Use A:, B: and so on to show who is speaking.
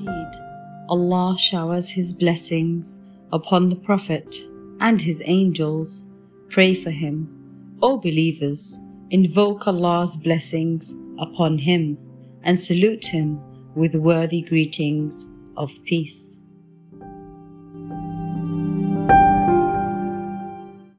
A: Indeed, Allah showers His blessings upon the Prophet and his angels. Pray for him. O believers, invoke Allah's blessings upon him and salute him with worthy greetings of peace.